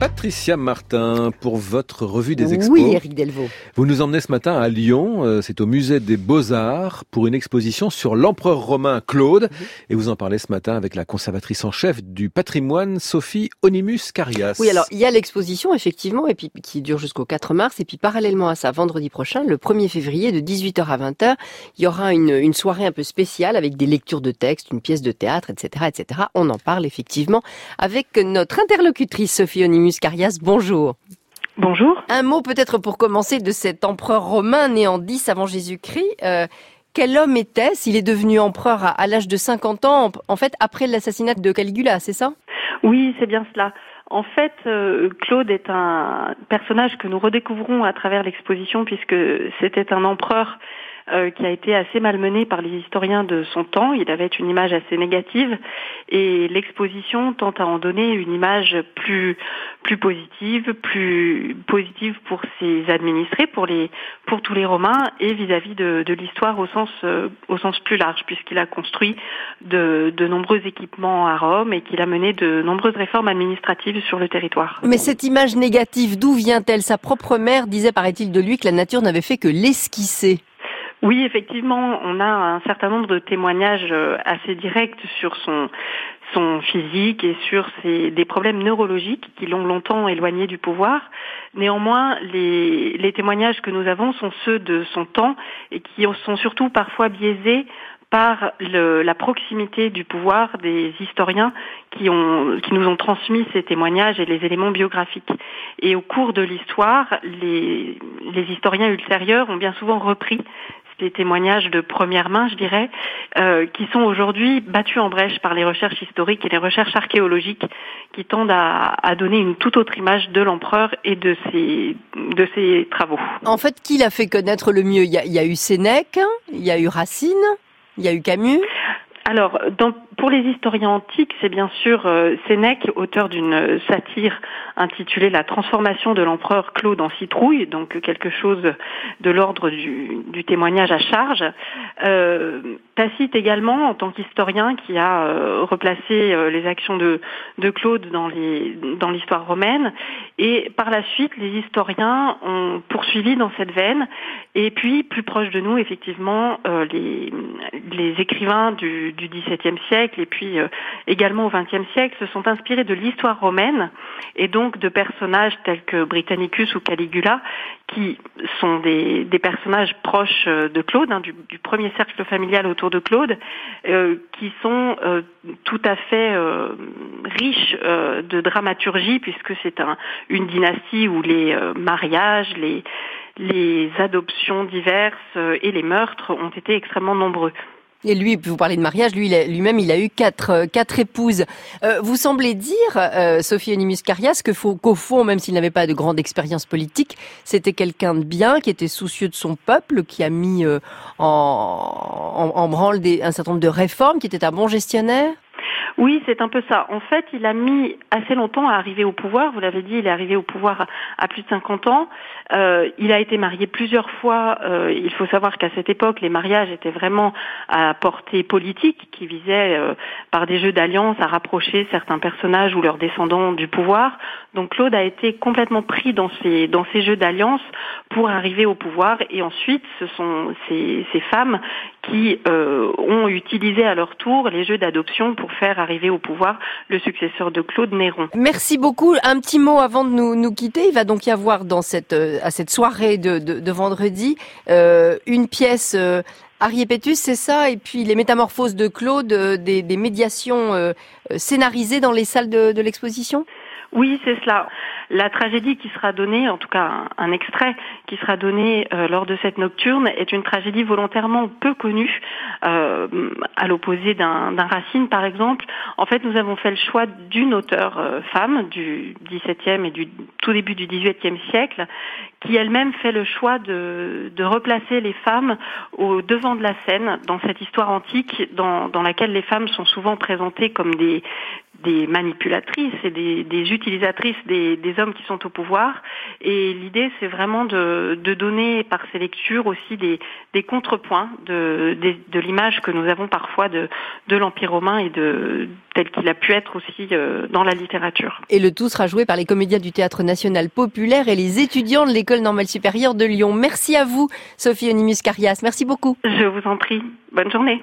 Patricia Martin, pour votre revue des expos. Oui, Eric Delvaux. Vous nous emmenez ce matin à Lyon, euh, c'est au musée des Beaux-Arts, pour une exposition sur l'empereur romain Claude. Et vous en parlez ce matin avec la conservatrice en chef du patrimoine, Sophie Onimus Carias. Oui, alors il y a l'exposition, effectivement, et puis qui dure jusqu'au 4 mars. Et puis parallèlement à ça, vendredi prochain, le 1er février, de 18h à 20h, il y aura une, une soirée un peu spéciale avec des lectures de textes, une pièce de théâtre, etc., etc. On en parle effectivement avec notre interlocutrice Sophie Onimus Carias, bonjour. Bonjour. Un mot peut-être pour commencer de cet empereur romain né en 10 avant Jésus-Christ. Euh, quel homme était-ce Il est devenu empereur à, l'âge de 50 ans, en fait, après l'assassinat de Caligula, c'est ça? Oui, c'est bien cela. En fait, euh, Claude est un personnage que nous redécouvrons à travers l'exposition puisque c'était un empereur euh, qui a été assez malmené par les historiens de son temps. Il avait une image assez négative et l'exposition tente à en donner une image plus positive, plus positive pour ses administrés, pour tous les Romains et vis-à-vis de, l'histoire au sens euh, au sens plus large, puisqu'il a construit de nombreux équipements à Rome et qu'il a mené de nombreuses réformes administratives sur le territoire. Mais cette image négative, d'où vient-elle? Sa propre mère disait, paraît-il, de lui que la nature n'avait fait que l'esquisser. Oui, effectivement, on a un certain nombre de témoignages euh, assez directs sur son son physique et sur ses, des problèmes neurologiques qui l'ont longtemps éloigné du pouvoir. Néanmoins, les, les témoignages que nous avons sont ceux de son temps et qui sont surtout parfois biaisés par le, la proximité du pouvoir des historiens qui, ont, qui nous ont transmis ces témoignages et les éléments biographiques. Et au cours de l'histoire, les, les historiens ultérieurs ont bien souvent repris des témoignages de première main, je dirais, euh, qui sont aujourd'hui battus en brèche par les recherches historiques et les recherches archéologiques qui tendent à, à donner une toute autre image de l'empereur et de ses, de ses travaux. En fait, qui l'a fait connaître le mieux? Il y, a, il y a eu Sénèque, il y a eu Racine, il y a eu Camus? Alors, dans, pour les historiens antiques, c'est bien sûr euh, Sénèque, auteur d'une satire intitulée La transformation de l'empereur Claude en citrouille, donc quelque chose de l'ordre du, témoignage à charge. Euh, Tacite également, en tant qu'historien, qui a euh, replacé euh, les actions de, de Claude dans l'histoire romaine. Et par la suite, les historiens ont poursuivi dans cette veine. Et puis, plus proche de nous, effectivement, euh, les, les écrivains du du XVIIe siècle et puis euh, également au XXe siècle se sont inspirés de l'histoire romaine et donc de personnages tels que Britannicus ou Caligula qui sont des, personnages proches euh, de Claude, hein, du, premier cercle familial autour de Claude, euh, qui sont tout à fait riches de dramaturgie puisque c'est un, une dynastie où les mariages, les adoptions diverses et les meurtres ont été extrêmement nombreux. Et lui, vous parlez de mariage, lui lui-même, il a eu quatre euh, quatre épouses. Euh, vous semblez dire, euh, Sophie Onimus Carias, qu'au fond, même s'il n'avait pas de grande expérience politique, c'était quelqu'un de bien, qui était soucieux de son peuple, qui a mis en, en, en, branle des, un certain nombre de réformes, qui était un bon gestionnaire? Oui, c'est un peu ça. En fait, il a mis assez longtemps à arriver au pouvoir. Vous l'avez dit, il est arrivé au pouvoir à plus de 50 ans. Euh, il a été marié plusieurs fois. Euh, il faut savoir qu'à cette époque, les mariages étaient vraiment à portée politique, qui visaient euh, par des jeux d'alliance à rapprocher certains personnages ou leurs descendants du pouvoir. Donc Claude a été complètement pris dans ces dans ces jeux d'alliance pour arriver au pouvoir. Et ensuite, ce sont ces, ces femmes qui euh, ont utilisé à leur tour les jeux d'adoption pour faire arriver au pouvoir le successeur de Claude Néron. Merci beaucoup. Un petit mot avant de nous, nous quitter. Il va donc y avoir dans cette, euh, à cette soirée de, de, de vendredi euh, une pièce. Euh, Ariépétus, c'est ça, et puis les métamorphoses de Claude, euh, des, des, médiations euh, scénarisées dans les salles de, de l'exposition? Oui, c'est cela. La tragédie qui sera donnée, en tout cas un, extrait qui sera donné euh, lors de cette nocturne, est une tragédie volontairement peu connue, euh, à l'opposé d'un Racine par exemple. En fait, nous avons fait le choix d'une auteure euh, femme du XVIIe et du tout début du XVIIIe siècle, qui elle-même fait le choix de, de, replacer les femmes au devant de la scène dans cette histoire antique dans, dans laquelle les femmes sont souvent présentées comme des des manipulatrices et des, des utilisatrices des, des, hommes qui sont au pouvoir. Et l'idée, c'est vraiment de, de, donner par ces lectures aussi des, des contrepoints de, de, l'image que nous avons parfois de, de l'Empire romain et de tel qu'il a pu être aussi euh, dans la littérature. Et le tout sera joué par les comédiens du Théâtre national populaire et les étudiants de l'École normale supérieure de Lyon. Merci à vous, Sophie Onimus Carias. Merci beaucoup. Je vous en prie. Bonne journée.